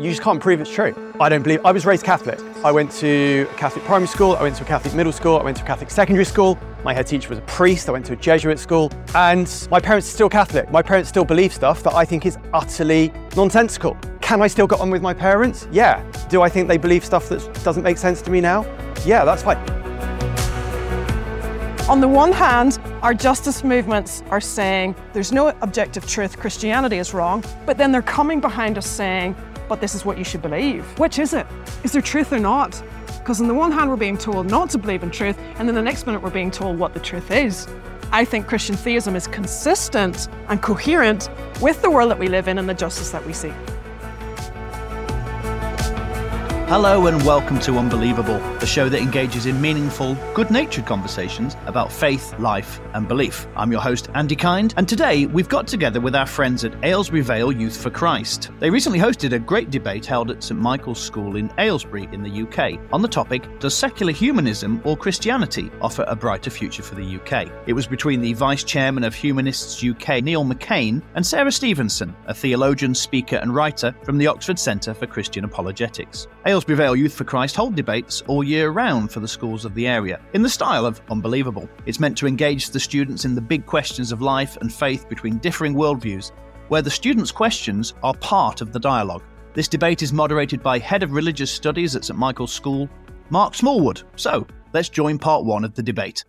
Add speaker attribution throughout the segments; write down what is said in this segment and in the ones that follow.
Speaker 1: You just can't prove it's true. I don't believe, I was raised Catholic. I went to a Catholic primary school, I went to a Catholic middle school, I went to a Catholic secondary school. My head teacher was a priest, I went to a Jesuit school, and my parents are still Catholic. My parents still believe stuff that I think is utterly nonsensical. Can I still get on with my parents? Yeah. Do I think they believe stuff that doesn't make sense to me now? Yeah, that's fine.
Speaker 2: On the one hand, our justice movements are saying there's no objective truth, Christianity is wrong, but then they're coming behind us saying but this is what you should believe. Which is it? Is there truth or not? Because on the one hand, we're being told not to believe in truth, and then the next minute, we're being told what the truth is. I think Christian theism is consistent and coherent with the world that we live in and the justice that we see.
Speaker 3: Hello and welcome to Unbelievable, the show that engages in meaningful, good natured conversations about faith, life, and belief. I'm your host, Andy Kind, and today we've got together with our friends at Aylesbury Vale Youth for Christ. They recently hosted a great debate held at St Michael's School in Aylesbury in the UK on the topic Does secular humanism or Christianity offer a brighter future for the UK? It was between the Vice Chairman of Humanists UK, Neil McKain, and Sara Stevenson, a theologian, speaker, and writer from the Oxford Centre for Christian Apologetics. Vale Youth for Christ hold debates all year round for the schools of the area, in the style of Unbelievable. It's meant to engage the students in the big questions of life and faith between differing worldviews, where the students' questions are part of the dialogue. This debate is moderated by Head of Religious Studies at St Michael's School, Mark Smallwood. So, let's join part one of the debate.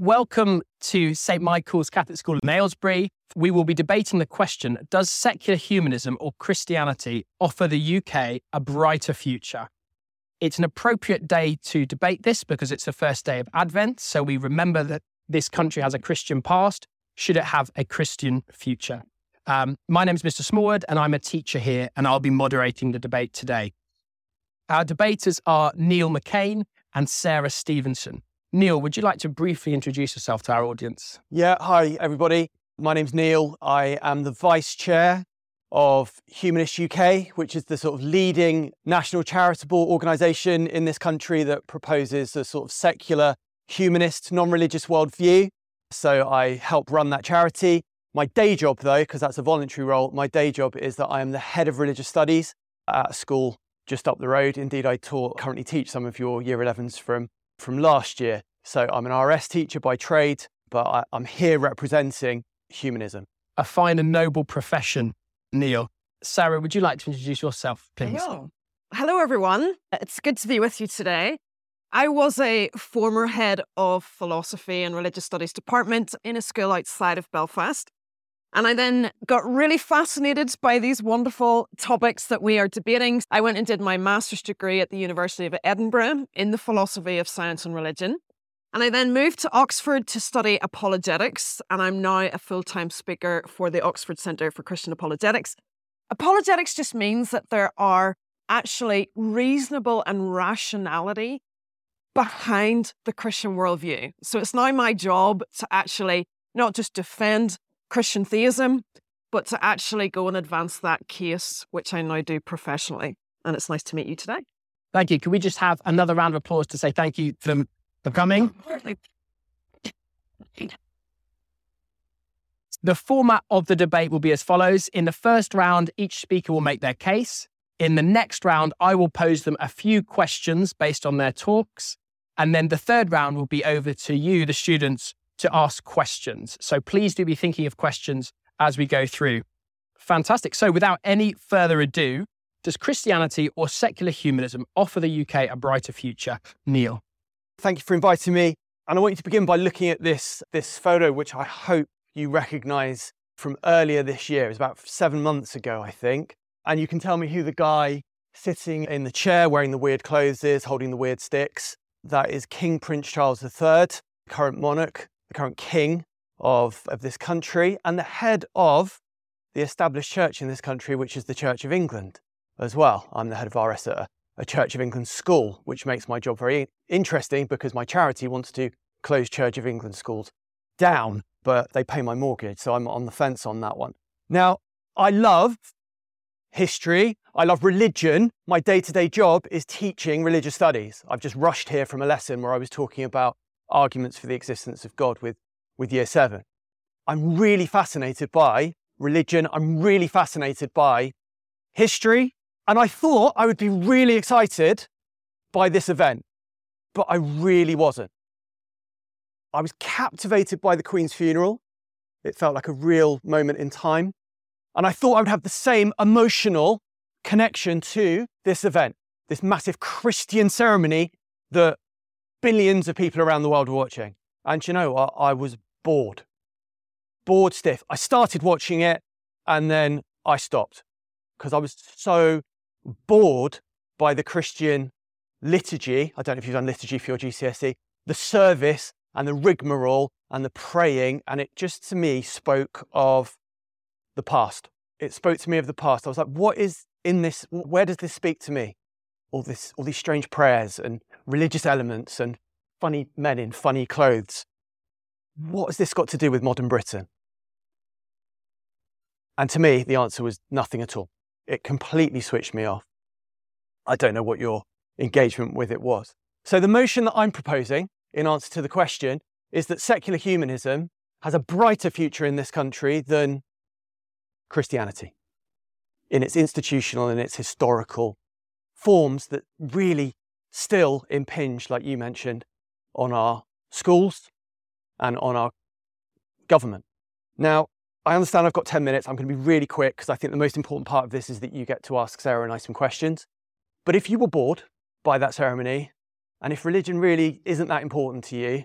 Speaker 4: Welcome to St Michael's Catholic School in Aylesbury. We will be debating the question Does secular humanism or Christianity offer the UK a brighter future? It's an appropriate day to debate this because it's the first day of Advent. So we remember that this country has a Christian past. Should it have a Christian future? Um, my name is Mr. Smallwood, and I'm a teacher here, and I'll be moderating the debate today. Our debaters are Neil McKain and Sara Stevenson. Neil, would you like to briefly introduce yourself to our audience?
Speaker 1: Yeah, hi, everybody. My name's Neil. I am the Vice Chair of Humanist UK, which is the sort of leading national charitable organisation in this country that proposes a sort of secular, humanist, non religious worldview. So I help run that charity. My day job, though, because that's a voluntary role, my day job is that I am the head of religious studies at a school just up the road. Indeed, I taught, currently teach some of your year 11s from, from last year. So I'm an RS teacher by trade, but I, I'm here representing humanism.
Speaker 4: A fine and noble profession Neil. Sara, would you like to introduce yourself, please?
Speaker 2: Hello. Hello, everyone. It's good to be with you today. I was a former head of philosophy and religious studies department in a school outside of Belfast. And I then got really fascinated by these wonderful topics that we are debating. I went and did my master's degree at the University of Edinburgh in the philosophy of science and religion. And I then moved to Oxford to study apologetics, and I'm now a full time speaker for the Oxford Centre for Christian Apologetics. Apologetics just means that there are actually reasonable and rationality behind the Christian worldview. So it's now my job to actually not just defend Christian theism, but to actually go and advance that case, which I now do professionally. And it's nice to meet you today.
Speaker 4: Thank you. Can we just have another round of applause to say thank you for for coming. The format of the debate will be as follows. In the first round, each speaker will make their case. In the next round, I will pose them a few questions based on their talks. And then the third round will be over to you, the students, to ask questions. So please do be thinking of questions as we go through. Fantastic. So without any further ado, does Christianity or secular humanism offer the UK a brighter future? Neil.
Speaker 1: Thank you for inviting me. And I want you to begin by looking at this, this photo, which I hope you recognize from earlier this year. It was about seven months ago, I think. And you can tell me who the guy sitting in the chair wearing the weird clothes is, holding the weird sticks. That is King Prince Charles III, current monarch, the current king of, of this country, and the head of the established church in this country, which is the Church of England as well. I'm the head of RS at a, a Church of England school, which makes my job very interesting because my charity wants to close Church of England schools down, but they pay my mortgage, so I'm on the fence on that one. Now, I love history. I love religion. My day to day job is teaching religious studies. I've just rushed here from a lesson where I was talking about arguments for the existence of God with, with year seven. I'm really fascinated by religion. I'm really fascinated by history. And I thought I would be really excited by this event, but I really wasn't. I was captivated by the Queen's funeral. It felt like a real moment in time. And I thought I would have the same emotional connection to this event, this massive Christian ceremony that billions of people around the world were watching. And you know what? I was bored, bored stiff. I started watching it and then I stopped because I was so bored by the Christian liturgy. I don't know if you've done liturgy for your GCSE, the service and the rigmarole and the praying. And it just to me spoke of the past. It spoke to me of the past. I was like, what is in this? Where does this speak to me? All this, all these strange prayers and religious elements and funny men in funny clothes. What has this got to do with modern Britain? And to me, the answer was nothing at all. It completely switched me off. I don't know what your engagement with it was. So, the motion that I'm proposing in answer to the question is that secular humanism has a brighter future in this country than Christianity in its institutional and its historical forms that really still impinge, like you mentioned, on our schools and on our government. Now, I understand I've got 10 minutes. I'm going to be really quick because I think the most important part of this is that you get to ask Sara and I some questions. But if you were bored by that ceremony, and if religion really isn't that important to you,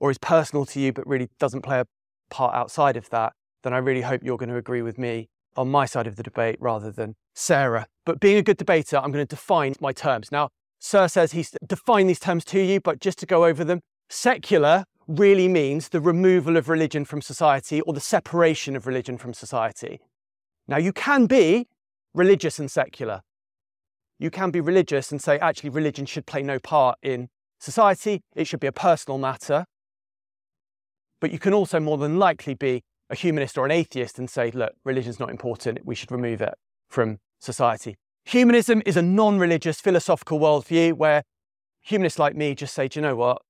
Speaker 1: or is personal to you but really doesn't play a part outside of that, then I really hope you're going to agree with me on my side of the debate rather than Sara. But being a good debater, I'm going to define my terms. Now, Sir says he's defined these terms to you, but just to go over them, secular really means the removal of religion from society or the separation of religion from society. Now, you can be religious and secular. You can be religious and say, actually, religion should play no part in society, it should be a personal matter. But you can also more than likely be a humanist or an atheist and say, look, religion's not important, we should remove it from society. Humanism is a non religious philosophical worldview where humanists like me just say, do you know what?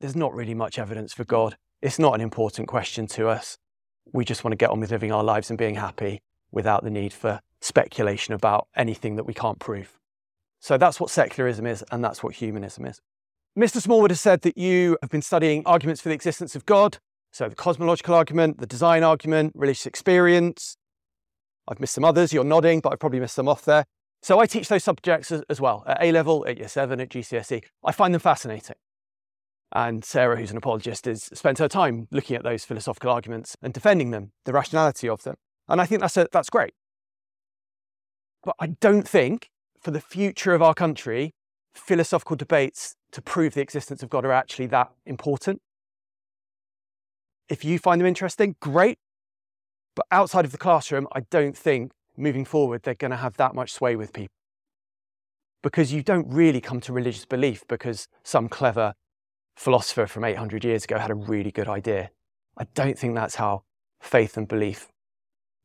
Speaker 1: There's not really much evidence for God. It's not an important question to us. We just want to get on with living our lives and being happy without the need for speculation about anything that we can't prove. So that's what secularism is, and that's what humanism is. Mr. Smallwood has said that you have been studying arguments for the existence of God. So the cosmological argument, the design argument, religious experience. I've missed some others, you're nodding, but I've probably missed some off there. So I teach those subjects as, well at A level, at year seven, at GCSE. I find them fascinating. And Sara, who's an apologist, has spent her time looking at those philosophical arguments and defending them, the rationality of them. And I think that's, a, that's great. But I don't think for the future of our country, philosophical debates to prove the existence of God are actually that important. If you find them interesting, great. But outside of the classroom, I don't think moving forward they're going to have that much sway with people. Because you don't really come to religious belief because some clever philosopher from 800 years ago had a really good idea. I don't think that's how faith and belief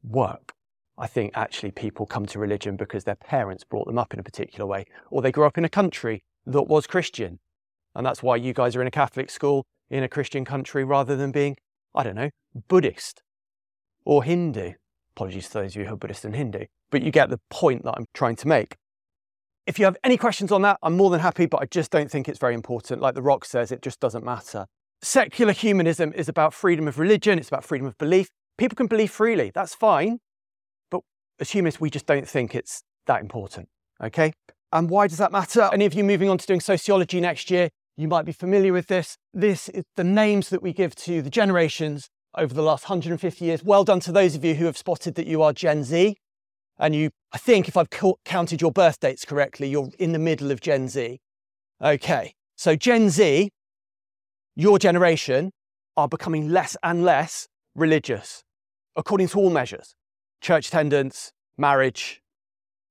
Speaker 1: work. I think actually people come to religion because their parents brought them up in a particular way, or they grew up in a country that was Christian. And that's why you guys are in a Catholic school in a Christian country rather than being I don't know, Buddhist or Hindu. Apologies to those of you who are Buddhist and Hindu, but you get the point that I'm trying to make. If you have any questions on that, I'm more than happy, but I just don't think it's very important. Like The Rock says, it just doesn't matter. Secular humanism is about freedom of religion, it's about freedom of belief. People can believe freely, that's fine. But as humanists, we just don't think it's that important. Okay? And why does that matter? Any of you moving on to doing sociology next year, You might be familiar with this. This is the names that we give to the generations over the last 150 years. Well done to those of you who have spotted that you are Gen Z. And you, I think, if I've counted your birth dates correctly, you're in the middle of Gen Z. Okay, so Gen Z, your generation, are becoming less and less religious, according to all measures church attendance, marriage,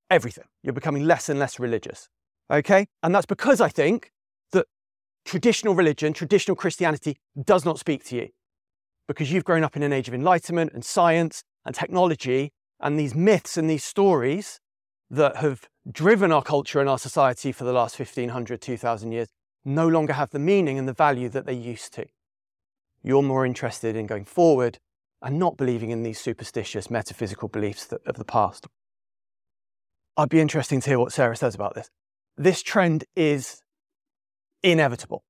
Speaker 1: everything. You're becoming less and less religious. Okay? And that's because I think that traditional religion, traditional Christianity does not speak to you because you've grown up in an age of enlightenment and science and technology and these myths and these stories that have driven our culture and our society for the last 1500, 2000 years no longer have the meaning and the value that they used to. You're more interested in going forward and not believing in these superstitious metaphysical beliefs of the past. I'd be interested to hear what Sara says about this. This trend is inevitable.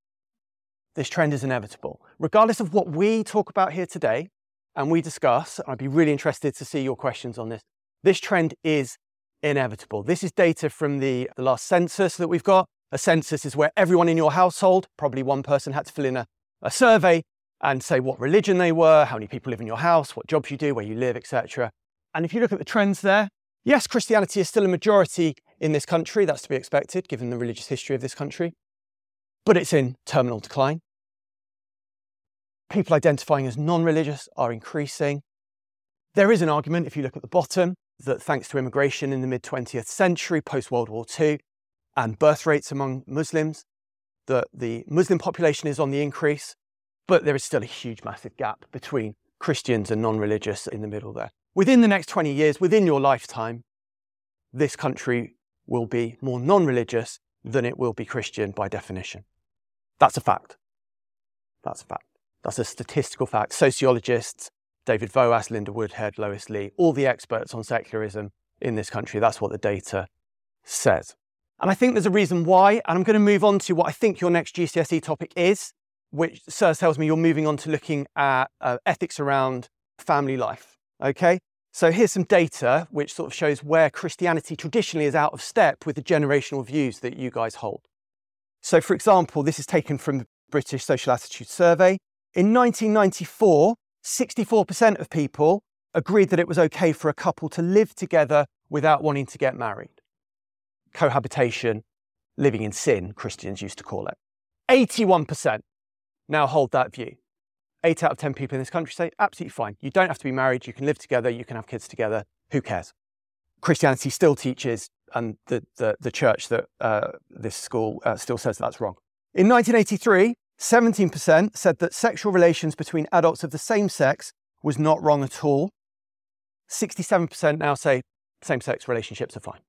Speaker 1: This trend is inevitable. Regardless of what we talk about here today and we discuss, I'd be really interested to see your questions on this. This trend is inevitable. This is data from the, the last census that we've got. A census is where everyone in your household, probably one person, had to fill in a, a survey and say what religion they were, how many people live in your house, what jobs you do, where you live, etc. And if you look at the trends there, yes, Christianity is still a majority in this country. That's to be expected given the religious history of this country. But it's in terminal decline. People identifying as non religious are increasing. There is an argument, if you look at the bottom, that thanks to immigration in the mid 20th century, post World War II, and birth rates among Muslims, that the Muslim population is on the increase but there is still a huge, massive gap between Christians and non religious in the middle there. Within the next 20 years, within your lifetime, this country will be more non religious than it will be Christian by definition. That's a fact. That's a fact. That's a statistical fact. Sociologists, David Voas, Linda Woodhead, Lois Lee, all the experts on secularism in this country, that's what the data says. And I think there's a reason why, and I'm going to move on to what I think your next GCSE topic is, which Sir tells me you're moving on to looking at uh, ethics around family life. Okay, so here's some data which sort of shows where Christianity traditionally is out of step with the generational views that you guys hold. So, for example, this is taken from the British Social Attitude Survey. In 1994, 64% of people agreed that it was okay for a couple to live together without wanting to get married. Cohabitation, living in sin, Christians used to call it. 81% now hold that view. Eight out of 10 people in this country say, absolutely fine. You don't have to be married. You can live together. You can have kids together. Who cares? Christianity still teaches, and the, the, the church that uh, this school uh, still says that's wrong. In 1983, 17% said that sexual relations between adults of the same sex was not wrong at all. 67% now say same sex relationships are fine.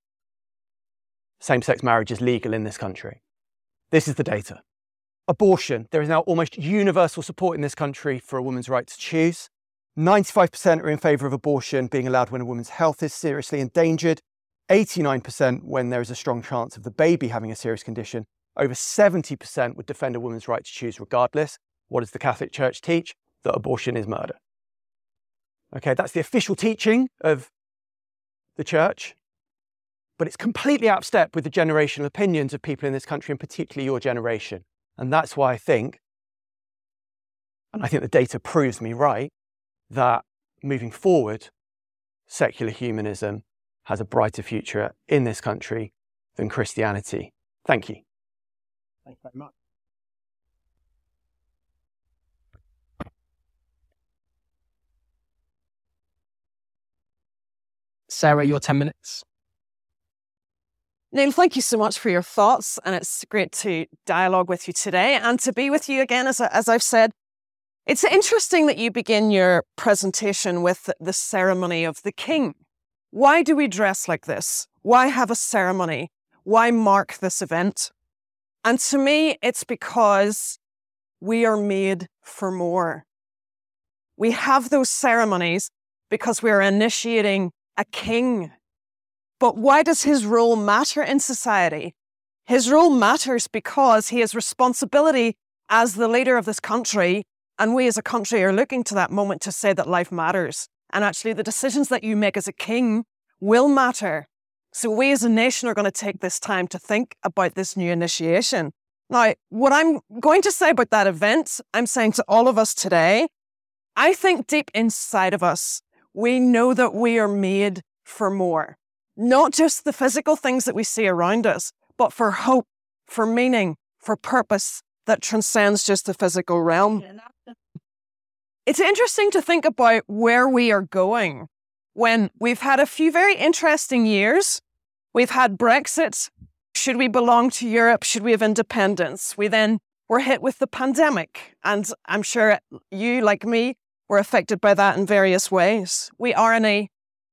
Speaker 1: Same sex marriage is legal in this country. This is the data abortion. There is now almost universal support in this country for a woman's right to choose. 95% are in favour of abortion being allowed when a woman's health is seriously endangered. 89% when there is a strong chance of the baby having a serious condition. Over 70% would defend a woman's right to choose regardless. What does the Catholic Church teach? That abortion is murder. Okay, that's the official teaching of the church, but it's completely out of step with the generational opinions of people in this country, and particularly your generation. And that's why I think, and I think the data proves me right, that moving forward, secular humanism has a brighter future in this country than Christianity. Thank you.
Speaker 4: Thank you very much. Sara, your 10 minutes.
Speaker 2: Neil, thank you so much for your thoughts, and it's great to dialogue with you today and to be with you again. As, as I've said, it's interesting that you begin your presentation with the ceremony of the king. Why do we dress like this? Why have a ceremony? Why mark this event? And to me, it's because we are made for more. We have those ceremonies because we are initiating a king but why does his role matter in society? His role matters because he has responsibility as the leader of this country. And we as a country are looking to that moment to say that life matters. And actually, the decisions that you make as a king will matter. So, we as a nation are going to take this time to think about this new initiation. Now, what I'm going to say about that event, I'm saying to all of us today, I think deep inside of us, we know that we are made for more. Not just the physical things that we see around us, but for hope, for meaning, for purpose that transcends just the physical realm. It's interesting to think about where we are going when we've had a few very interesting years. We've had Brexit. Should we belong to Europe? Should we have independence? We then were hit with the pandemic. And I'm sure you, like me, were affected by that in various ways. We are in a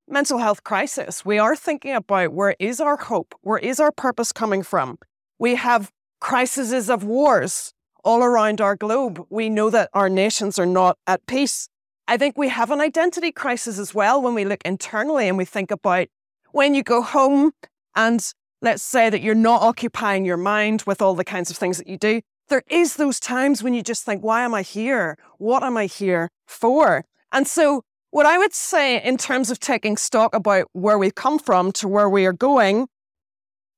Speaker 2: mental health crisis. We are thinking about where is our hope? Where is our purpose coming from? We have crises of wars all around our globe. We know that our nations are not at peace. I think we have an identity crisis as well when we look internally and we think about when you go home and let's say that you're not occupying your mind with all the kinds of things that you do. There is those times when you just think, why am I here? What am I here for? And so what I would say in terms of taking stock about where we've come from to where we are going,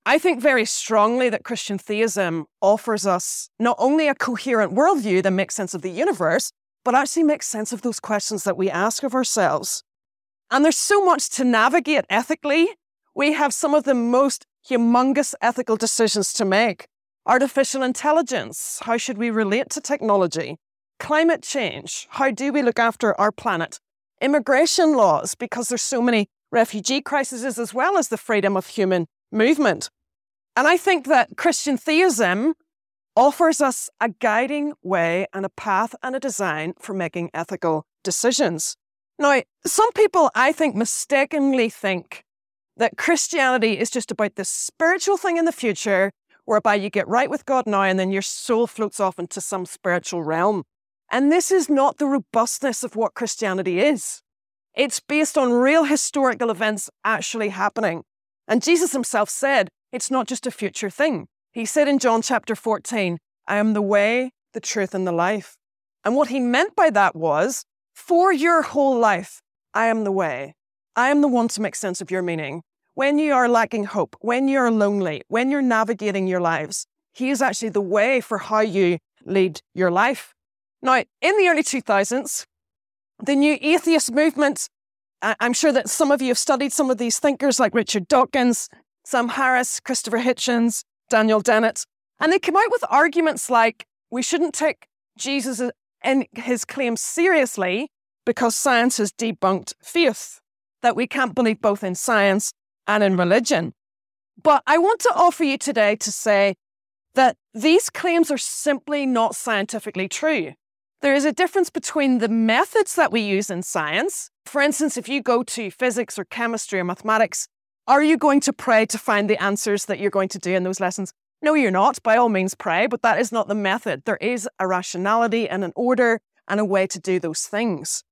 Speaker 2: I think very strongly that Christian theism offers us not only a coherent worldview that makes sense of the universe, but actually makes sense of those questions that we ask of ourselves. And there's so much to navigate ethically. We have some of the most humongous ethical decisions to make. Artificial intelligence, how should we relate to technology? Climate change, how do we look after our planet? Immigration laws, because there's so many refugee crises as well as the freedom of human movement. And I think that Christian theism offers us a guiding way and a path and a design for making ethical decisions. Now, some people, I think, mistakenly think that Christianity is just about this spiritual thing in the future whereby you get right with God now and then your soul floats off into some spiritual realm. And this is not the robustness of what Christianity is. It's based on real historical events actually happening. And Jesus himself said, it's not just a future thing. He said in John chapter 14, I am the way, the truth, and the life. And what he meant by that was, for your whole life, I am the way. I am the one to make sense of your meaning. When you are lacking hope, when you're lonely, when you're navigating your lives, he is actually the way for how you lead your life. Now, in the early 2000s, the new atheist movement, I'm sure that some of you have studied some of these thinkers like Richard Dawkins, Sam Harris, Christopher Hitchens, Daniel Dennett, and they come out with arguments like we shouldn't take Jesus and his claims seriously because science has debunked faith, that we can't believe both in science and in religion. But I want to offer you today to say that these claims are simply not scientifically true. There is a difference between the methods that we use in science. For instance, if you go to physics or chemistry or mathematics, are you going to pray to find the answers that you're going to do in those lessons? No, you're not. By all means, pray, but that is not the method. There is a rationality and an order and a way to do those things.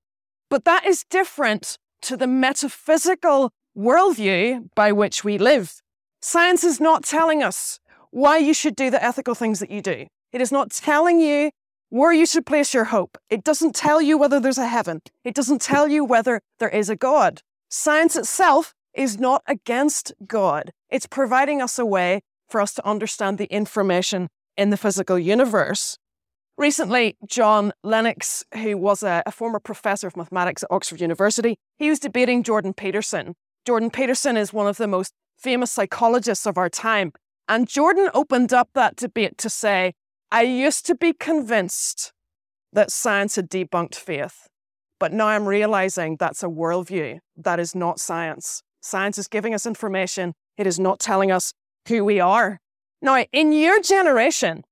Speaker 2: But that is different to the metaphysical worldview by which we live. Science is not telling us why you should do the ethical things that you do. It is not telling you where you should place your hope. It doesn't tell you whether there's a heaven. It doesn't tell you whether there is a God. Science itself is not against God. It's providing us a way for us to understand the information in the physical universe. Recently, John Lennox, who was a, a, former professor of mathematics at Oxford University, he was debating Jordan Peterson. Jordan Peterson is one of the most famous psychologists of our time. And Jordan opened up that debate to say, I used to be convinced that science had debunked faith, but now I'm realizing that's a worldview. That is not science. Science is giving us information, it is not telling us who we are. Now, in your generation,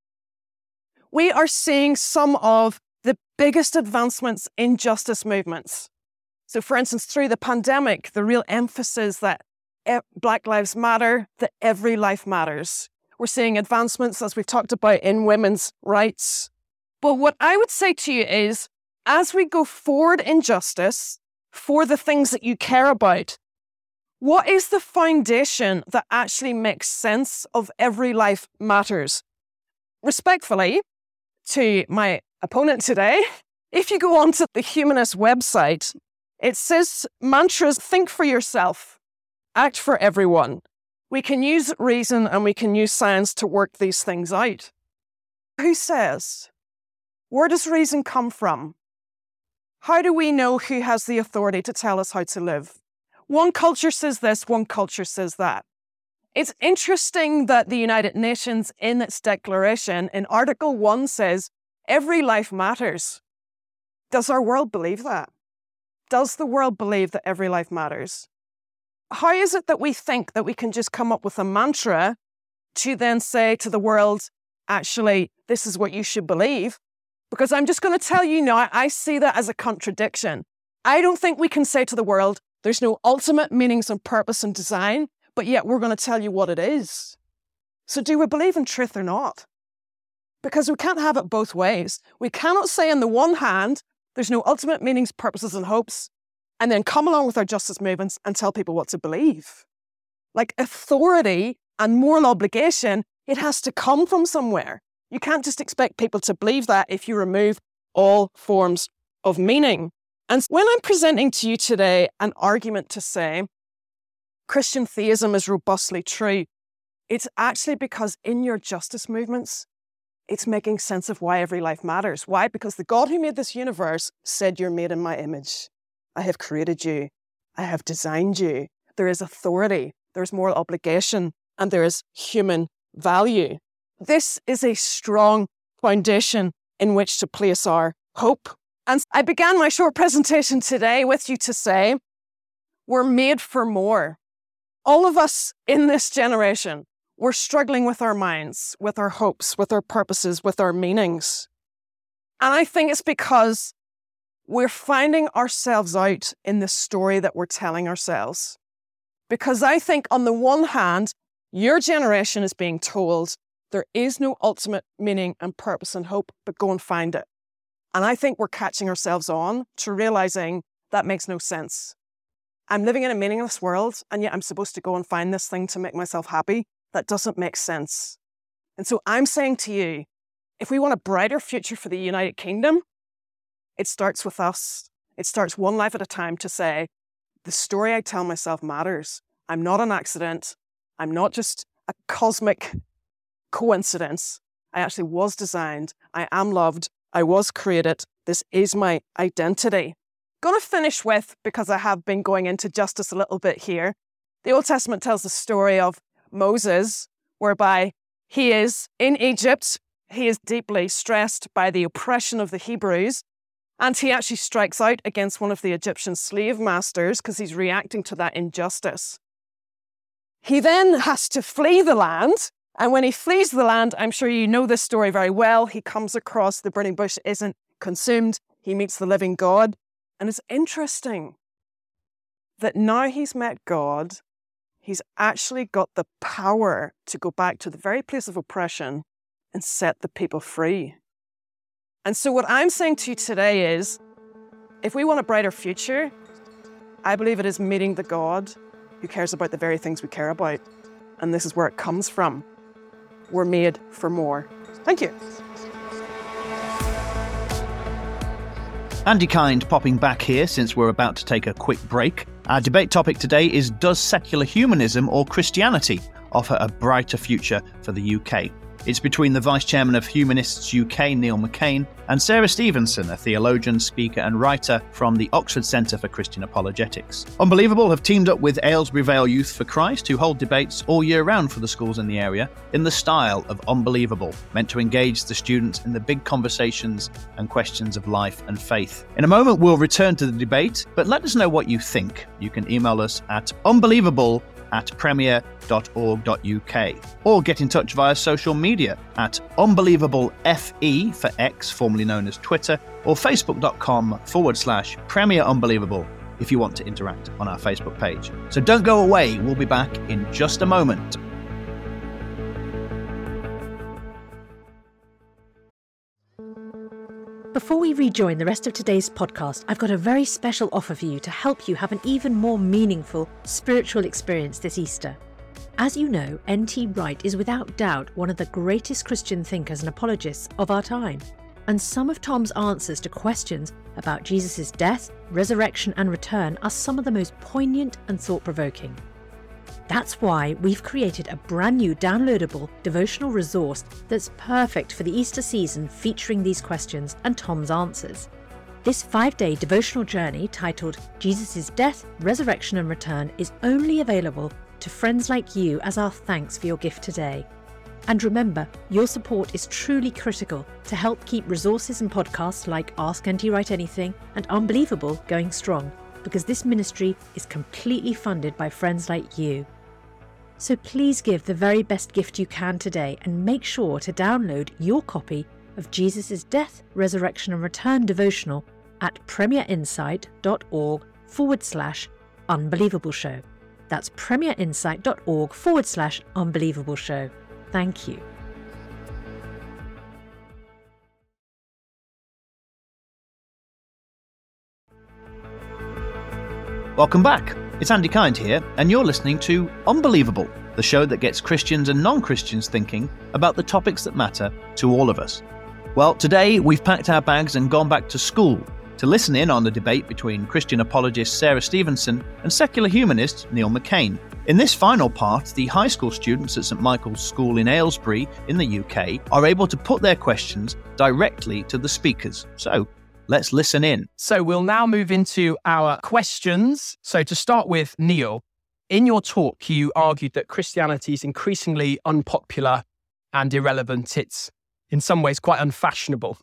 Speaker 2: we are seeing some of the biggest advancements in justice movements. So, for instance, through the pandemic, the real emphasis that Black Lives Matter, that every life matters. We're seeing advancements, as we've talked about, in women's rights. But what I would say to you is as we go forward in justice for the things that you care about, what is the foundation that actually makes sense of every life matters? Respectfully, to my opponent today, if you go onto the Humanist website, it says mantras think for yourself, act for everyone, we can use reason and we can use science to work these things out. Who says? Where does reason come from? How do we know who has the authority to tell us how to live? One culture says this, one culture says that. It's interesting that the United Nations, in its declaration, in Article 1, says every life matters. Does our world believe that? Does the world believe that every life matters? How is it that we think that we can just come up with a mantra to then say to the world, actually, this is what you should believe? Because I'm just going to tell you now, I see that as a contradiction. I don't think we can say to the world, there's no ultimate meanings and purpose and design but yet we're going to tell you what it is. So, do we believe in truth or not? Because we can't have it both ways. We cannot say, on the one hand, there's no ultimate meanings, purposes, and hopes, and then come along with our justice movements and tell people what to believe. Like authority and moral obligation, it has to come from somewhere. You can't just expect people to believe that if you remove all forms of meaning. And when I'm presenting to you today an argument to say Christian theism is robustly true, it's actually because in your justice movements, it's making sense of why every life matters. Why? Because the God who made this universe said, You're made in my image. I have created you. I have designed you. There is authority, there is moral obligation, and there is human value. This is a strong foundation in which to place our hope. And I began my short presentation today with you to say, we're made for more all of us in this generation, we're struggling with our minds, with our hopes, with our purposes, with our meanings. And I think it's because we're finding ourselves out in the story that we're telling ourselves. Because I think, on the one hand, your generation is being told there is no ultimate meaning and purpose and hope, but go and find it. And I think we're catching ourselves on to realizing that makes no sense. I'm living in a meaningless world, and yet I'm supposed to go and find this thing to make myself happy. That doesn't make sense. And so I'm saying to you, if we want a brighter future for the United Kingdom, it starts with us. It starts one life at a time to say, the story I tell myself matters. I'm not an accident. I'm not just a cosmic coincidence. I actually was designed. I am loved. I was created. This is my identity to finish with, because I have been going into justice a little bit here, the Old Testament tells the story of Moses, whereby he is in Egypt. He is deeply stressed by the oppression of the Hebrews. And he actually strikes out against one of the Egyptian slave masters because he's reacting to that injustice. He then has to flee the land. And when he flees the land, I'm sure you know this story very well. He comes across the burning bush isn't consumed. He meets the living God. And it's interesting that now he's met God, he's actually got the power to go back to the very place of oppression and set the people free. And so, what I'm saying to you today is if we want a brighter future, I believe it is meeting the God who cares about the very things we care about. And this is where it comes from. We're made for more. Thank you.
Speaker 3: Andy Kind popping back here since we're about to take a quick break. Our debate topic today is Does secular humanism or Christianity offer a brighter future for the UK? It's between the Vice Chairman of Humanists UK, Neil McKain, and Sara Stevenson, a theologian, speaker, and writer from the Oxford Centre for Christian Apologetics. Unbelievable have teamed up with Aylesbury Vale Youth for Christ, who hold debates all year round for the schools in the area in the style of Unbelievable, meant to engage the students in the big conversations and questions of life and faith. In a moment, we'll return to the debate, but let us know what you think. You can email us at unbelievable at premier.org.uk or get in touch via social media at unbelievablefe for X, formerly known as Twitter, or facebook.com forward slash premier unbelievable if you want to interact on our Facebook page. So don't go away, we'll be back in just a moment.
Speaker 5: Before we rejoin the rest of today's podcast, I've got a very special offer for you to help you have an even more meaningful spiritual experience this Easter. As you know, N.T. Wright is without doubt one of the greatest Christian thinkers and apologists of our time. And some of Tom's answers to questions about Jesus' death, resurrection, and return are some of the most poignant and thought provoking. That's why we've created a brand new downloadable devotional resource that's perfect for the Easter season featuring these questions and Tom's answers. This five day devotional journey titled Jesus' Death, Resurrection and Return is only available to friends like you as our thanks for your gift today. And remember, your support is truly critical to help keep resources and podcasts like Ask N.T. Wright Anything and Unbelievable going strong, because this ministry is completely funded by friends like you. So please give the very best gift you can today and make sure to download your copy of Jesus' Death, Resurrection and Return devotional at premierinsight.org forward slash unbelievable show. That's premierinsight.org forward slash unbelievable show. Thank you.
Speaker 3: Welcome back. It's Andy Kind here, and you're listening to Unbelievable, the show that gets Christians and non Christians thinking about the topics that matter to all of us. Well, today we've packed our bags and gone back to school to listen in on the debate between Christian apologist Sara Stevenson and secular humanist Neil McKain. In this final part, the high school students at St Michael's School in Aylesbury in the UK are able to put their questions directly to the speakers. So let's listen in.
Speaker 4: So we'll now move into our questions. So to start with, Neil, in your talk, you argued that Christianity is increasingly unpopular and irrelevant. It's in some ways quite unfashionable.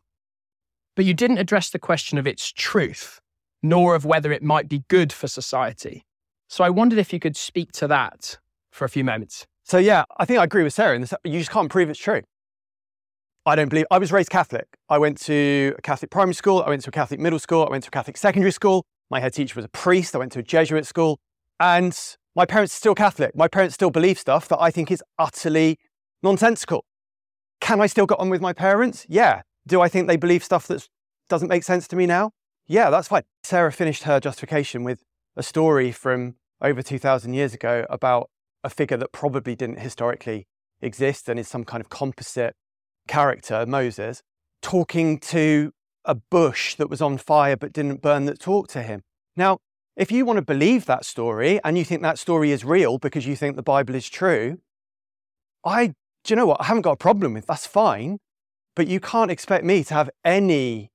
Speaker 4: But you didn't address the question of its truth, nor of whether it might be good for society. So I wondered if you could speak to that for a few moments.
Speaker 1: So, yeah, I think I agree with Sara in this. You just can't prove it's true. I don't believe. I was raised Catholic. I went to a Catholic primary school. I went to a Catholic middle school. I went to a Catholic secondary school. My head teacher was a priest. I went to a Jesuit school. And my parents are still Catholic. My parents still believe stuff that I think is utterly nonsensical. Can I still get on with my parents? Yeah. Do I think they believe stuff that doesn't make sense to me now? Yeah, that's fine. Sara finished her justification with a story from over 2,000 years ago about a figure that probably didn't historically exist and is some kind of composite character, Moses, talking to a bush that was on fire but didn't burn that talked to him. Now, if you want to believe that story and you think that story is real because you think the Bible is true, I, do you know what? I haven't got a problem with that's fine, but you can't expect me to have any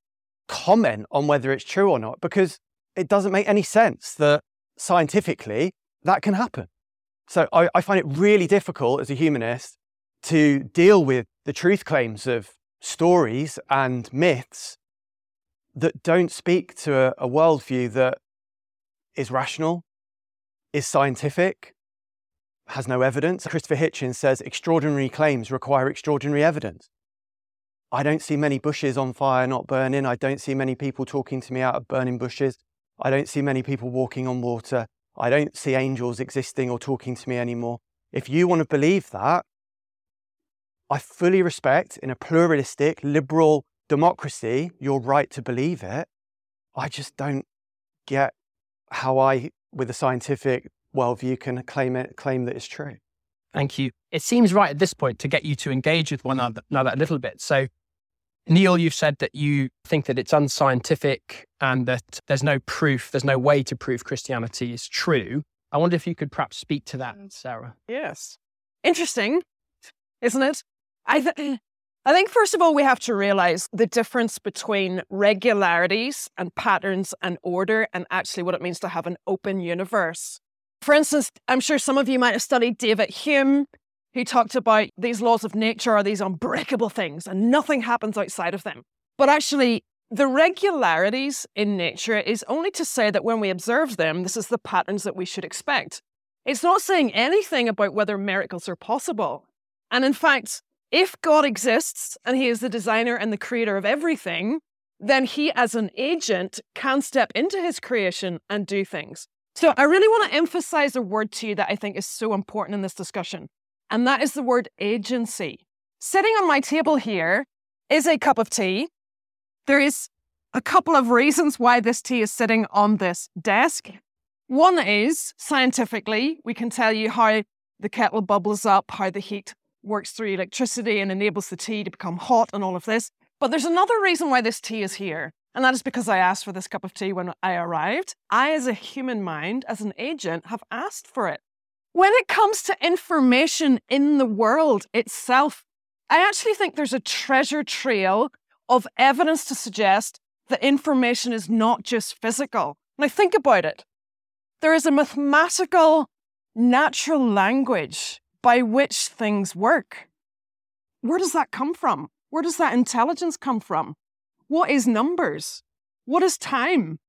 Speaker 1: comment on whether it's true or not because it doesn't make any sense that scientifically that can happen. So I, I find it really difficult as a humanist to deal with the truth claims of stories and myths that don't speak to a, a worldview that is rational, is scientific, has no evidence. Christopher Hitchens says extraordinary claims require extraordinary evidence. I don't see many bushes on fire not burning. I don't see many people talking to me out of burning bushes. I don't see many people walking on water. I don't see angels existing or talking to me anymore. If you want to believe that, I fully respect in a pluralistic, liberal democracy your right to believe it. I just don't get how I, with a scientific worldview, can claim it, claim that it's true.
Speaker 4: Thank you. It seems right at this point to get you to engage with one another a little bit. So Neil, you've said that you think that it's unscientific and that there's no proof, there's no way to prove Christianity is true. I wonder if you could perhaps speak to that, mm. Sara.
Speaker 2: Yes. Interesting, isn't it? I, th- I think, first of all, we have to realize the difference between regularities and patterns and order and actually what it means to have an open universe. For instance, I'm sure some of you might have studied David Hume who talked about these laws of nature are these unbreakable things and nothing happens outside of them. But actually, the regularities in nature is only to say that when we observe them, this is the patterns that we should expect. It's not saying anything about whether miracles are possible. And in fact, if God exists and he is the designer and the creator of everything, then he, as an agent, can step into his creation and do things. So I really want to emphasize a word to you that I think is so important in this discussion and that is the word agency. Sitting on my table here is a cup of tea. There is a couple of reasons why this tea is sitting on this desk. One is scientifically, we can tell you how the kettle bubbles up, how the heat works through electricity and enables the tea to become hot and all of this. But there's another reason why this tea is here. And that is because I asked for this cup of tea when I arrived. I, as a human mind, as an agent, have asked for it. when it comes to information in the world itself, I actually think there's a treasure trail of evidence to suggest that information is not just physical. Now, think about it. There is a mathematical, natural language by which things work. Where does that come from? Where does that intelligence come from? What is numbers? What is time?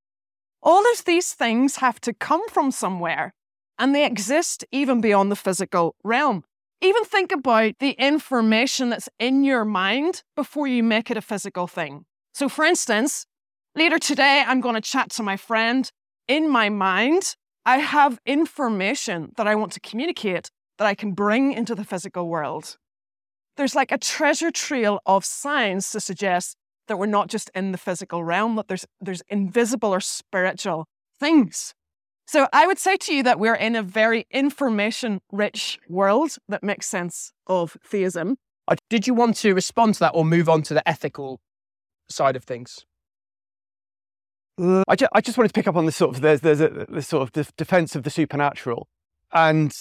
Speaker 2: All of these things have to come from somewhere, and they exist even beyond the physical realm. Even think about the information that's in your mind before you make it a physical thing. So, for instance, later today, I'm going to chat to my friend. In my mind, I have information that I want to communicate that I can bring into the physical world. There's like a treasure trail of signs to suggest that we're not just in the physical realm, that there's, there's invisible or spiritual things. So I would say to you that we're in a very information rich world that makes sense of theism.
Speaker 4: Uh, did you want to respond to that or move on to the ethical side of things?
Speaker 1: I, ju- I just wanted to pick up on this sort of there's there's a this sort of de- defense of the supernatural, and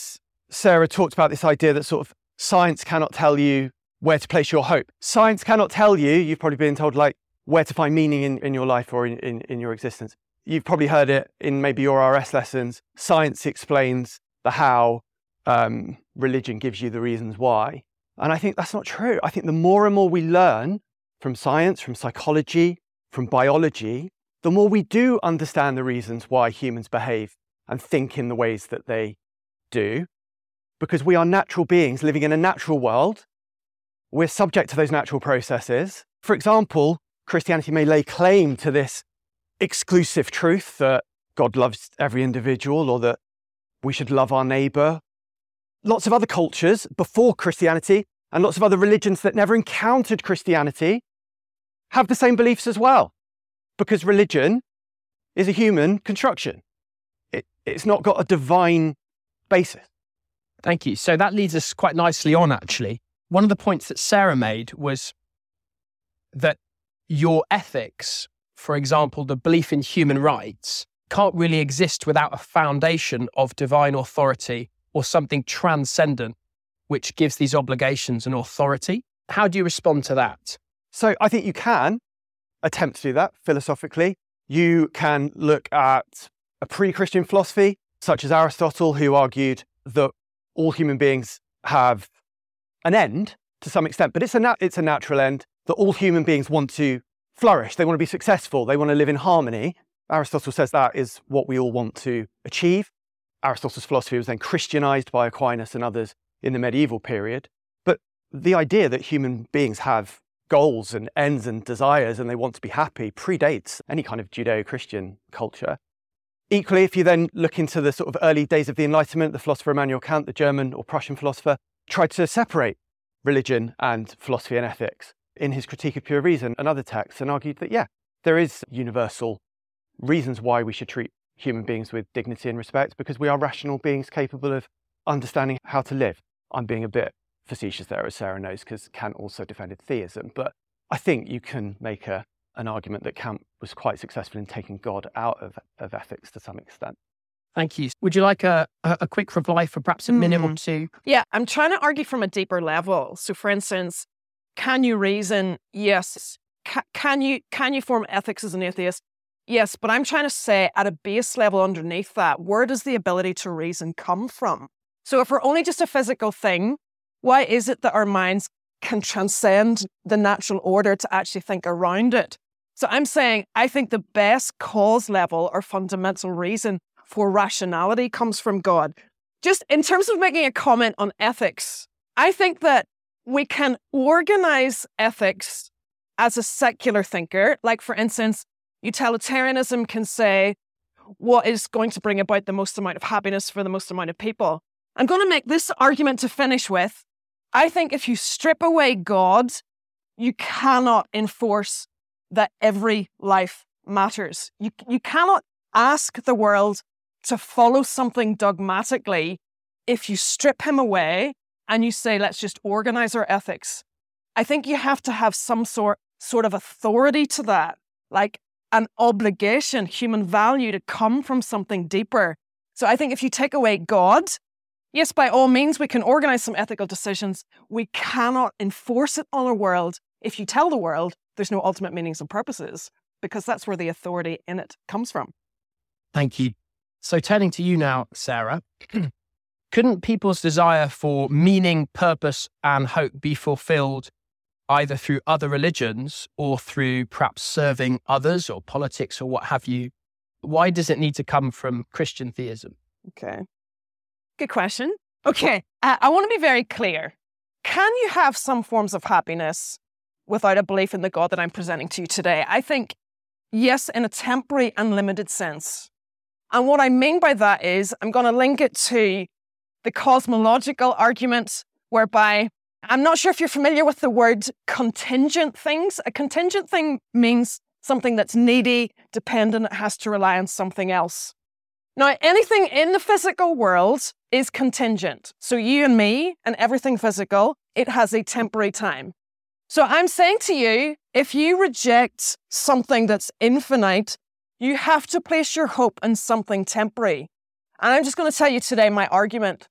Speaker 1: Sara talked about this idea that sort of science cannot tell you where to place your hope. Science cannot tell you. You've probably been told like where to find meaning in, in your life or in, in, in your existence. You've probably heard it in maybe your RS lessons. Science explains the how. Um, religion gives you the reasons why. And I think that's not true. I think the more and more we learn from science, from psychology, from biology, the more we do understand the reasons why humans behave and think in the ways that they do, because we are natural beings living in a natural world. We're subject to those natural processes. For example, Christianity may lay claim to this exclusive truth that God loves every individual or that we should love our neighbor. Lots of other cultures before Christianity and lots of other religions that never encountered Christianity have the same beliefs as well because religion is a human construction. It, it's not got a divine basis.
Speaker 4: Thank you. So that leads us quite nicely on, actually. One of the points that Sara made was that your ethics, for example, the belief in human rights, can't really exist without a foundation of divine authority or something transcendent which gives these obligations an authority. How do you respond to that?
Speaker 1: So I think you can, attempt to do that philosophically. You can look at a pre Christian philosophy, such as Aristotle, who argued that all human beings have an end to some extent, but it's a, it's a natural end that all human beings want to flourish. They want to be successful. They want to live in harmony. Aristotle says that is what we all want to achieve. Aristotle's philosophy was then Christianized by Aquinas and others in the medieval period. But the idea that human beings have goals and ends and desires and they want to be happy predates any kind of Judeo Christian culture. Equally, if you then look into the sort of early days of the Enlightenment, the philosopher Immanuel Kant, the German or Prussian philosopher, tried to separate religion and philosophy and ethics in his Critique of Pure Reason and other texts and argued that, yeah, there is universal reasons why we should treat human beings with dignity and respect because we are rational beings capable of understanding how to live. I'm being a bit facetious there, as Sara knows, because Kant also defended theism. But I think you can make a, an argument that Kant was quite successful in taking God out of, of ethics to some extent.
Speaker 4: Thank you. Would you like a, a, quick reply for perhaps a minute mm. or two?
Speaker 2: Yeah, I'm trying to argue from a deeper level. So, for instance, can you reason? Yes. Ca- can you can you form ethics as an atheist? Yes, but I'm trying to say at a base level underneath that, where does the ability to reason come from? So, if we're only just a physical thing, why is it that our minds can transcend the natural order to actually think around it? So I'm saying I think the best cause level or fundamental reason for rationality comes from God. Just in terms of making a comment on ethics, I think that we can organize ethics as a secular thinker. Like, for instance, utilitarianism can say what is going to bring about the most amount of happiness for the most amount of people. I'm going to make this argument to finish with I think if you strip away God, you cannot enforce that every life matters. You, you cannot ask the world to follow something dogmatically if you strip him away and you say, let's just organize our ethics. I think you have to have some sort, sort of authority to that, like an obligation, human value to come from something deeper. So I think if you take away God, Yes, by all means, we can organize some ethical decisions. We cannot enforce it on our world if you tell the world there's no ultimate meanings and purposes, because that's where the authority in it comes from.
Speaker 4: Thank you. So, turning to you now, Sara, couldn't people's desire for meaning, purpose, and hope be fulfilled either through other religions or through perhaps serving others or politics or what have you? Why does it need to come from Christian theism?
Speaker 2: Okay. Good question. Okay. Uh, I want to be very clear. Can you have some forms of happiness without a belief in the God that I'm presenting to you today? I think, yes, in a temporary and limited sense. And what I mean by that is I'm going to link it to the cosmological argument, whereby I'm not sure if you're familiar with the word contingent things. A contingent thing means something that's needy, dependent, it has to rely on something else. Now, anything in the physical world is contingent. So, you and me and everything physical, it has a temporary time. So, I'm saying to you, if you reject something that's infinite, you have to place your hope in something temporary. And I'm just going to tell you today my argument.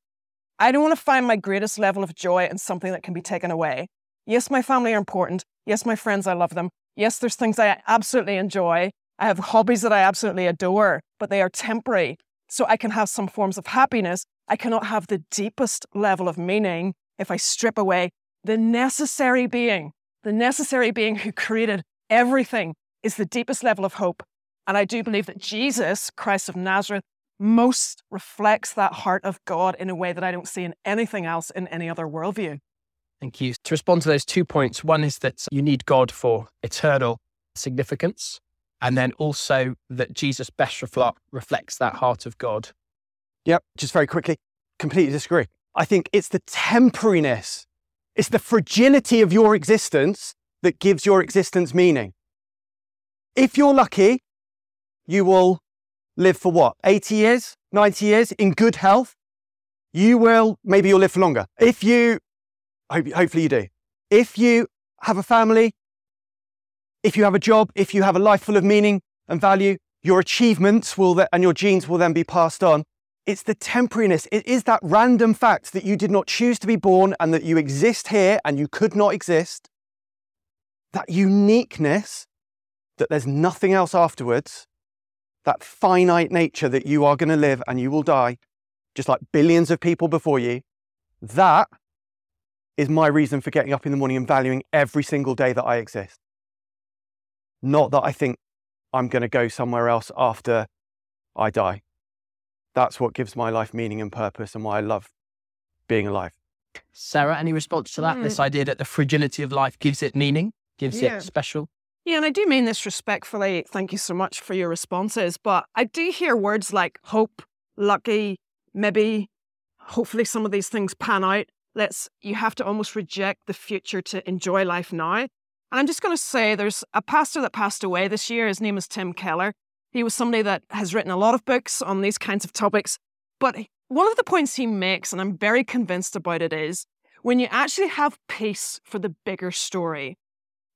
Speaker 2: I don't want to find my greatest level of joy in something that can be taken away. Yes, my family are important. Yes, my friends, I love them. Yes, there's things I absolutely enjoy. I have hobbies that I absolutely adore, but they are temporary. So I can have some forms of happiness. I cannot have the deepest level of meaning if I strip away the necessary being. The necessary being who created everything is the deepest level of hope. And I do believe that Jesus, Christ of Nazareth, most reflects that heart of God in a way that I don't see in anything else in any other worldview.
Speaker 4: Thank you. To respond to those two points, one is that you need God for eternal significance, and then also that Jesus best reflects that heart of God.
Speaker 1: Yep, just very quickly, completely disagree. I think it's the temporariness, it's the fragility of your existence that gives your existence meaning. If you're lucky, you will live for what? 80 years, 90 years in good health. You will, maybe you'll live for longer. If you, hopefully you do. If you have a family, if you have a job, if you have a life full of meaning and value, your achievements will and your genes will then be passed on. It's the temporariness. It is that random fact that you did not choose to be born and that you exist here and you could not exist. That uniqueness, that there's nothing else afterwards, that finite nature that you are going to live and you will die, just like billions of people before you, that is my reason for getting up in the morning and valuing every single day that I exist. Not that I think I'm going to go somewhere else after I die. That's what gives my life meaning and purpose and why I love being alive.
Speaker 4: Sara, any response to that? Mm. This idea that the fragility of life gives it meaning, gives yeah. it special?
Speaker 2: Yeah, and I do mean this respectfully. Thank you so much for your responses. But I do hear words like hope, lucky, maybe, hopefully some of these things pan out. Let's, you have to almost reject the future to enjoy life now. And I'm just going to say there's a pastor that passed away this year. His name is Tim Keller. He was somebody that has written a lot of books on these kinds of topics. But one of the points he makes, and I'm very convinced about it, is when you actually have peace for the bigger story,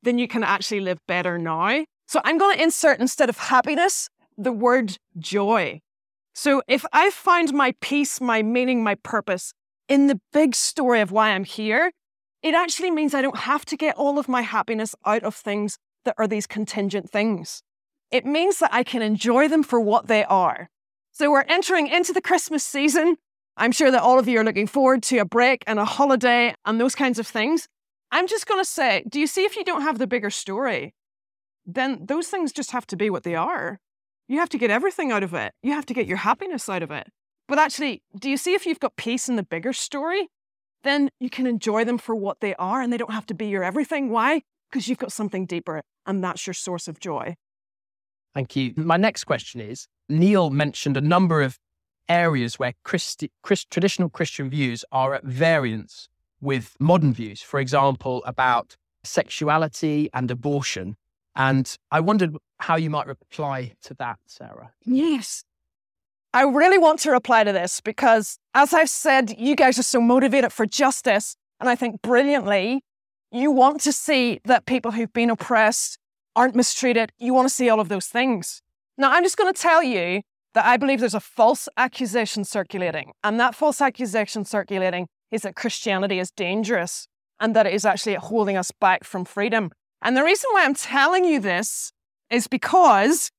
Speaker 2: then you can actually live better now. So I'm going to insert instead of happiness, the word joy. So if I find my peace, my meaning, my purpose in the big story of why I'm here, it actually means I don't have to get all of my happiness out of things that are these contingent things. It means that I can enjoy them for what they are. So we're entering into the Christmas season. I'm sure that all of you are looking forward to a break and a holiday and those kinds of things. I'm just going to say, do you see if you don't have the bigger story, then those things just have to be what they are. You have to get everything out of it. You have to get your happiness out of it. But actually, do you see if you've got peace in the bigger story, then you can enjoy them for what they are and they don't have to be your everything. Why? Because you've got something deeper and that's your source of joy.
Speaker 4: Thank you. My next question is Neil mentioned a number of areas where Christi- Christ- traditional Christian views are at variance with modern views, for example, about sexuality and abortion. And I wondered how you might reply to that, Sara.
Speaker 2: Yes. I really want to reply to this because, as I've said, you guys are so motivated for justice. And I think brilliantly, you want to see that people who've been oppressed aren't mistreated. You want to see all of those things. Now, I'm just going to tell you that I believe there's a false accusation circulating. And that false accusation circulating is that Christianity is dangerous and that it is actually holding us back from freedom. And the reason why I'm telling you this is because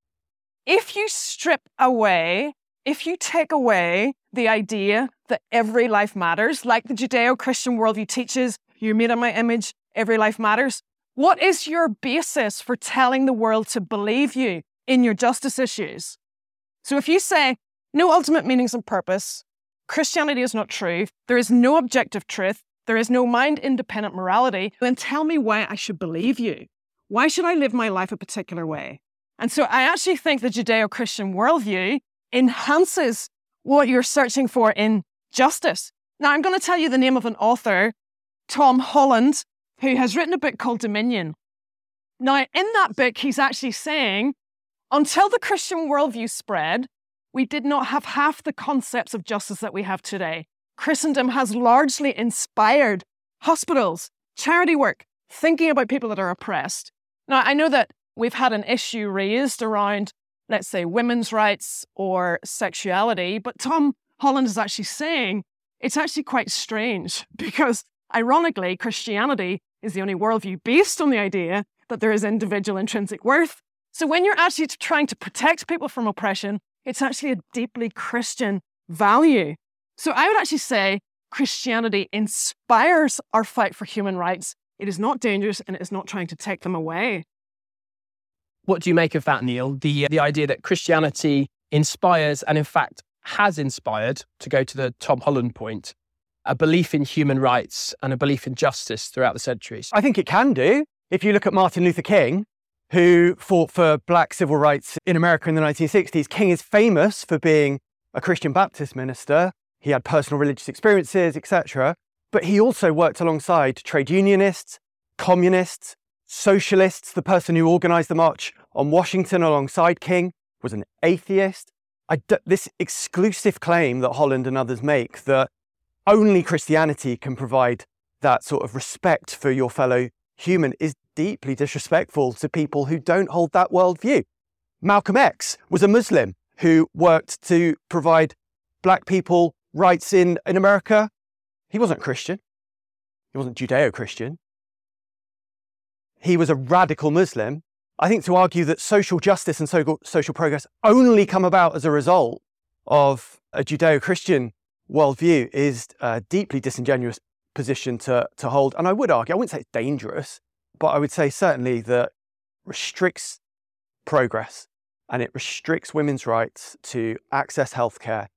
Speaker 2: if you strip away, if you take away the idea that every life matters, like the Judeo Christian worldview teaches, you're made in my image, every life matters. What is your basis for telling the world to believe you in your justice issues? So if you say, no ultimate meanings and purpose, Christianity is not true, there is no objective truth, there is no mind independent morality, then tell me why I should believe you. Why should I live my life a particular way? And so I actually think the Judeo Christian worldview enhances what you're searching for in justice. Now, I'm going to tell you the name of an author, Tom Holland, who has written a book called Dominion. Now, in that book, he's actually saying until the Christian worldview spread, we did not have half the concepts of justice that we have today. Christendom has largely inspired hospitals, charity work, thinking about people that are oppressed. Now, I know that we've had an issue raised around, let's say, women's rights or sexuality, but Tom Holland is actually saying it's actually quite strange because, ironically, Christianity is the only worldview based on the idea that there is individual intrinsic worth so when you're actually trying to protect people from oppression, it's actually a deeply Christian value. So I would actually say Christianity inspires our fight for human rights. It is not dangerous and it is not trying to take them away.
Speaker 4: What do you make of that, Neil? The, uh, the idea that Christianity inspires and, in fact, has inspired, to go to the Tom Holland point, a belief in human rights and a belief in justice throughout the centuries.
Speaker 1: I think it can do. If you look at Martin Luther King, who fought for black civil rights in America in the 1960s. King is famous for being a Christian Baptist minister. He had personal religious experiences, etc. But he also worked alongside trade unionists, communists, socialists. The person who organized the march on Washington alongside King was an atheist. this exclusive claim that Holland and others make that only Christianity can provide that sort of respect for your fellow human is deeply disrespectful to people who don't hold that worldview. Malcolm X was a Muslim who worked to provide black people rights in, in America. He wasn't Christian. He wasn't Judeo Christian. He was a radical Muslim. I think to argue that social justice and social, social progress only come about as a result of a Judeo Christian worldview is a deeply disingenuous position to, to hold. And I would argue, I wouldn't say it's dangerous, but I would say certainly that restricts progress and it restricts women's rights to access healthcare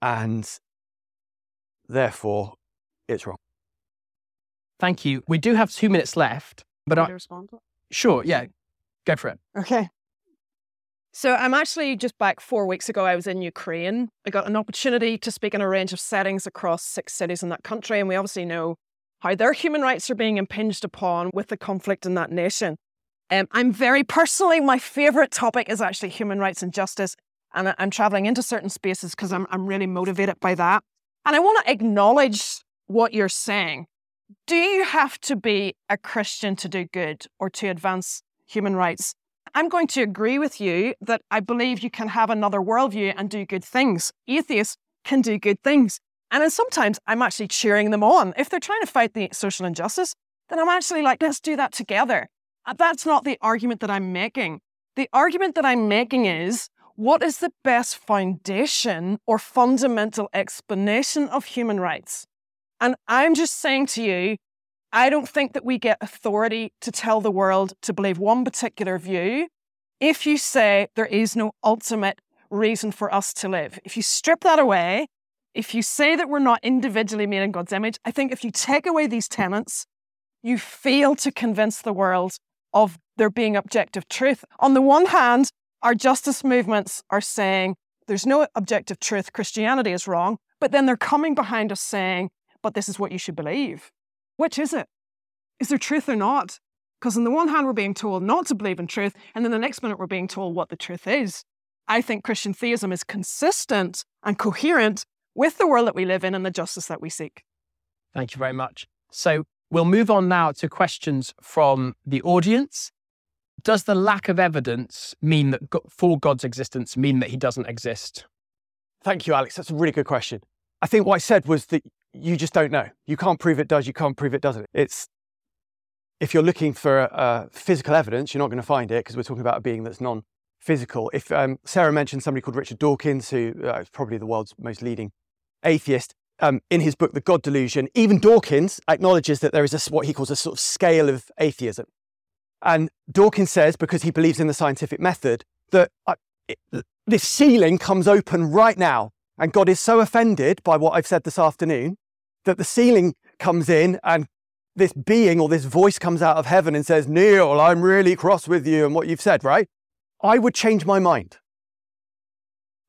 Speaker 1: and therefore it's wrong.
Speaker 4: Thank you. We do have two minutes left, but I,
Speaker 2: respond?
Speaker 4: sure, yeah, go for it.
Speaker 2: Okay. So I'm actually just back four weeks ago. I was in Ukraine. I got an opportunity to speak in a range of settings across six cities in that country, and we obviously know how their human rights are being impinged upon with the conflict in that nation. Um, I'm very personally, my favorite topic is actually human rights and justice. And I'm traveling into certain spaces because I'm, I'm really motivated by that. And I want to acknowledge what you're saying. Do you have to be a Christian to do good or to advance human rights? I'm going to agree with you that I believe you can have another worldview and do good things. Atheists can do good things. And then sometimes I'm actually cheering them on. If they're trying to fight the social injustice, then I'm actually like, let's do that together. Uh, that's not the argument that I'm making. The argument that I'm making is what is the best foundation or fundamental explanation of human rights? And I'm just saying to you, I don't think that we get authority to tell the world to believe one particular view if you say there is no ultimate reason for us to live. If you strip that away if you say that we're not individually made in God's image, I think if you take away these tenets, you fail to convince the world of there being objective truth. On the one hand, our justice movements are saying there's no objective truth, Christianity is wrong, but then they're coming behind us saying, but this is what you should believe. Which is it? Is there truth or not? Because on the one hand, we're being told not to believe in truth, and then the next minute, we're being told what the truth is. I think Christian theism is consistent and coherent with the world that we live in and the justice that we seek.
Speaker 4: Thank you very much. So we'll move on now to questions from the audience. does the lack of evidence mean that for God's existence mean that he doesn't exist?
Speaker 1: Thank you, Alex. That's a really good question. I think what I said was that you just don't know. You can't prove it does, you can't prove it doesn't. It's if you're looking for uh, physical evidence, you're not going to find it because we're talking about a being that's non physical. If um, Sara mentioned somebody called Richard Dawkins, who uh, is probably the world's most leading atheist, um, in his book, The God Delusion, even Dawkins acknowledges that there is a, what he calls a sort of scale of atheism. And Dawkins says, because he believes in the scientific method, that uh, it, this ceiling comes open right now. And God is so offended by what I've said this afternoon that the ceiling comes in and this being or this voice comes out of heaven and says, Neil, I'm really cross with you and what you've said, right? I would change my mind.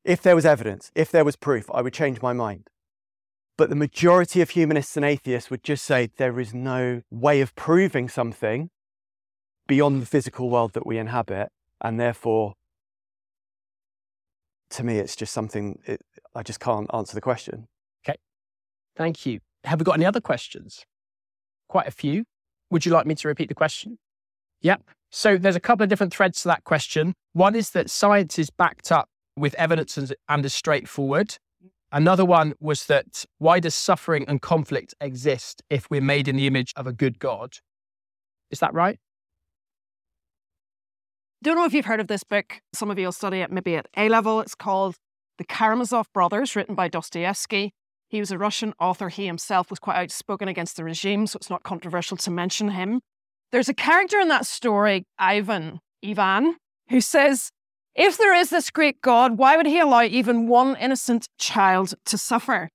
Speaker 1: If there was evidence, if there was proof, I would change my mind. But the majority of humanists and atheists would just say there is no way of proving something beyond the physical world that we inhabit. And therefore, to me, it's just something it, I just can't answer the question.
Speaker 4: Thank you. Have we got any other questions? Quite a few. Would you like me to repeat the question? Yep. So there's a couple of different threads to that question. One is that science is backed up with evidence and is straightforward. Another one was that why does suffering and conflict exist if we're made in the image of a good God? Is that right?
Speaker 2: Don't know if you've heard of this book. Some of you will study it maybe at A level. It's called The Karamazov Brothers, written by Dostoevsky. He was a Russian author. He himself was quite outspoken against the regime, so it's not controversial to mention him. There's a character in that story, Ivan, Ivan, who says, If there is this great God, why would he allow even one innocent child to suffer?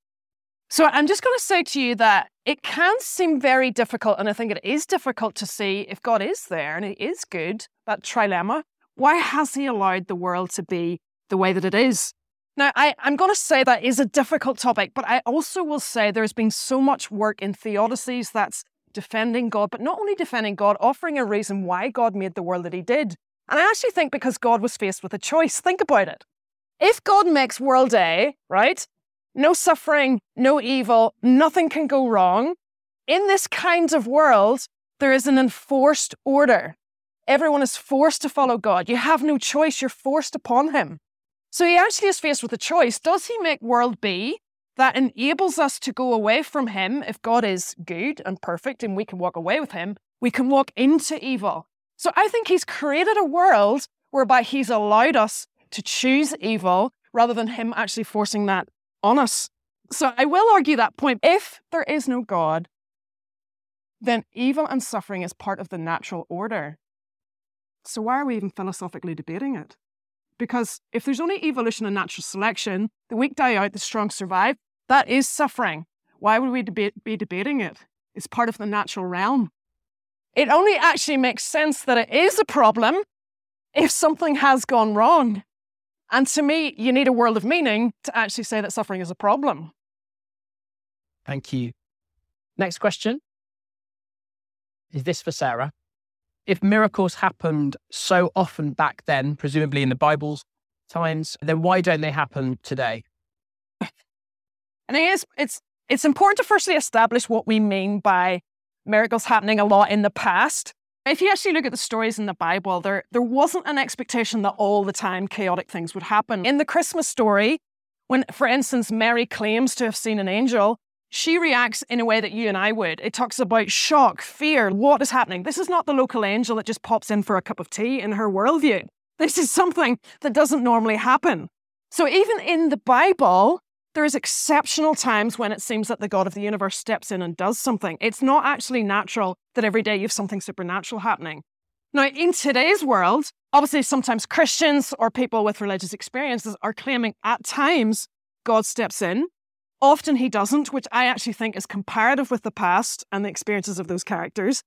Speaker 2: So I'm just going to say to you that it can seem very difficult, and I think it is difficult to see if God is there and He is good, that trilemma. Why has He allowed the world to be the way that it is? Now, I, am going to say that is a difficult topic, but I also will say there's been so much work in theodicies that's defending God, but not only defending God, offering a reason why God made the world that He did. And I actually think because God was faced with a choice. Think about it. If God makes world A, right? No suffering, no evil, nothing can go wrong. In this kind of world, there is an enforced order. Everyone is forced to follow God. You have no choice, you're forced upon Him. So he actually is faced with a choice. Does he make world B that enables us to go away from him if God is good and perfect and we can walk away with him? We can walk into evil. So I think he's created a world whereby he's allowed us to choose evil rather than him actually forcing that on us. So I will argue that point. If there is no God, then evil and suffering is part of the natural order. So why are we even philosophically debating it? Because if there's only evolution and natural selection, the weak die out, the strong survive, that is suffering. Why would we be debating it? It's part of the natural realm. It only actually makes sense that it is a problem if something has gone wrong. And to me, you need a world of meaning to actually say that suffering is a problem.
Speaker 4: Thank you. Next question. Is this for Sara? If miracles happened so often back then, presumably in the Bible's times, then why don't they happen today?
Speaker 2: I think it's it's important to firstly establish what we mean by miracles happening a lot in the past. If you actually look at the stories in the Bible, there there wasn't an expectation that all the time chaotic things would happen. In the Christmas story, when, for instance, Mary claims to have seen an angel, she reacts in a way that you and I would. It talks about shock, fear, what is happening. This is not the local angel that just pops in for a cup of tea in her worldview. This is something that doesn't normally happen. So even in the Bible, there is exceptional times when it seems that the God of the universe steps in and does something. It's not actually natural that every day you have something supernatural happening. Now, in today's world, obviously sometimes Christians or people with religious experiences are claiming at times God steps in Often he doesn't, which I actually think is comparative with the past and the experiences of those characters.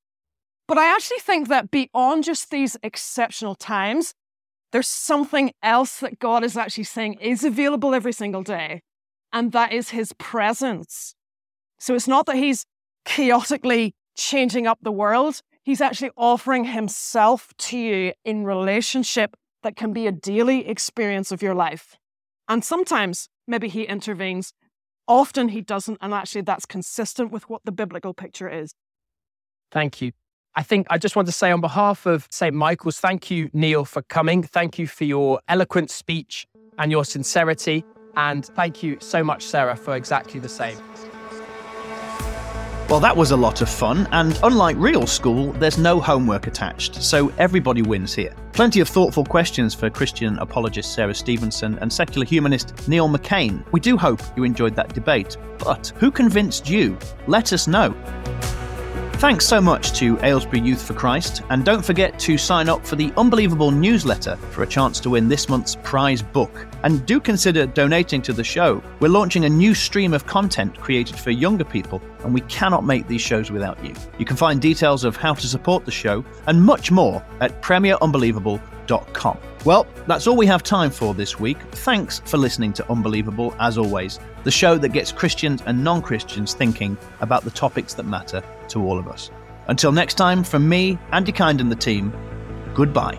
Speaker 2: But I actually think that beyond just these exceptional times, there's something else that God is actually saying is available every single day, and that is his presence. So it's not that he's chaotically changing up the world, he's actually offering himself to you in relationship that can be a daily experience of your life. And sometimes maybe he intervenes Often he doesn't, and actually that's consistent with what the biblical picture is.
Speaker 4: Thank you. I think I just want to say on behalf of St. Michael's, thank you, Neil, for coming. Thank you for your eloquent speech and your sincerity. And thank you so much, Sara, for exactly the same.
Speaker 3: Well, that was a lot of fun, and unlike real school, there's no homework attached, so everybody wins here. Plenty of thoughtful questions for Christian apologist Sara Stevenson and secular humanist Neil McKain. We do hope you enjoyed that debate, but who convinced you? Let us know. Thanks so much to Aylesbury Youth for Christ, and don't forget to sign up for the Unbelievable newsletter for a chance to win this month's prize book. And do consider donating to the show. We're launching a new stream of content created for younger people, and we cannot make these shows without you. You can find details of how to support the show and much more at premierunbelievable.com. Well, that's all we have time for this week. Thanks for listening to Unbelievable, as always, the show that gets Christians and non Christians thinking about the topics that matter to all of us. Until next time, from me, Andy Kind, and the team, goodbye.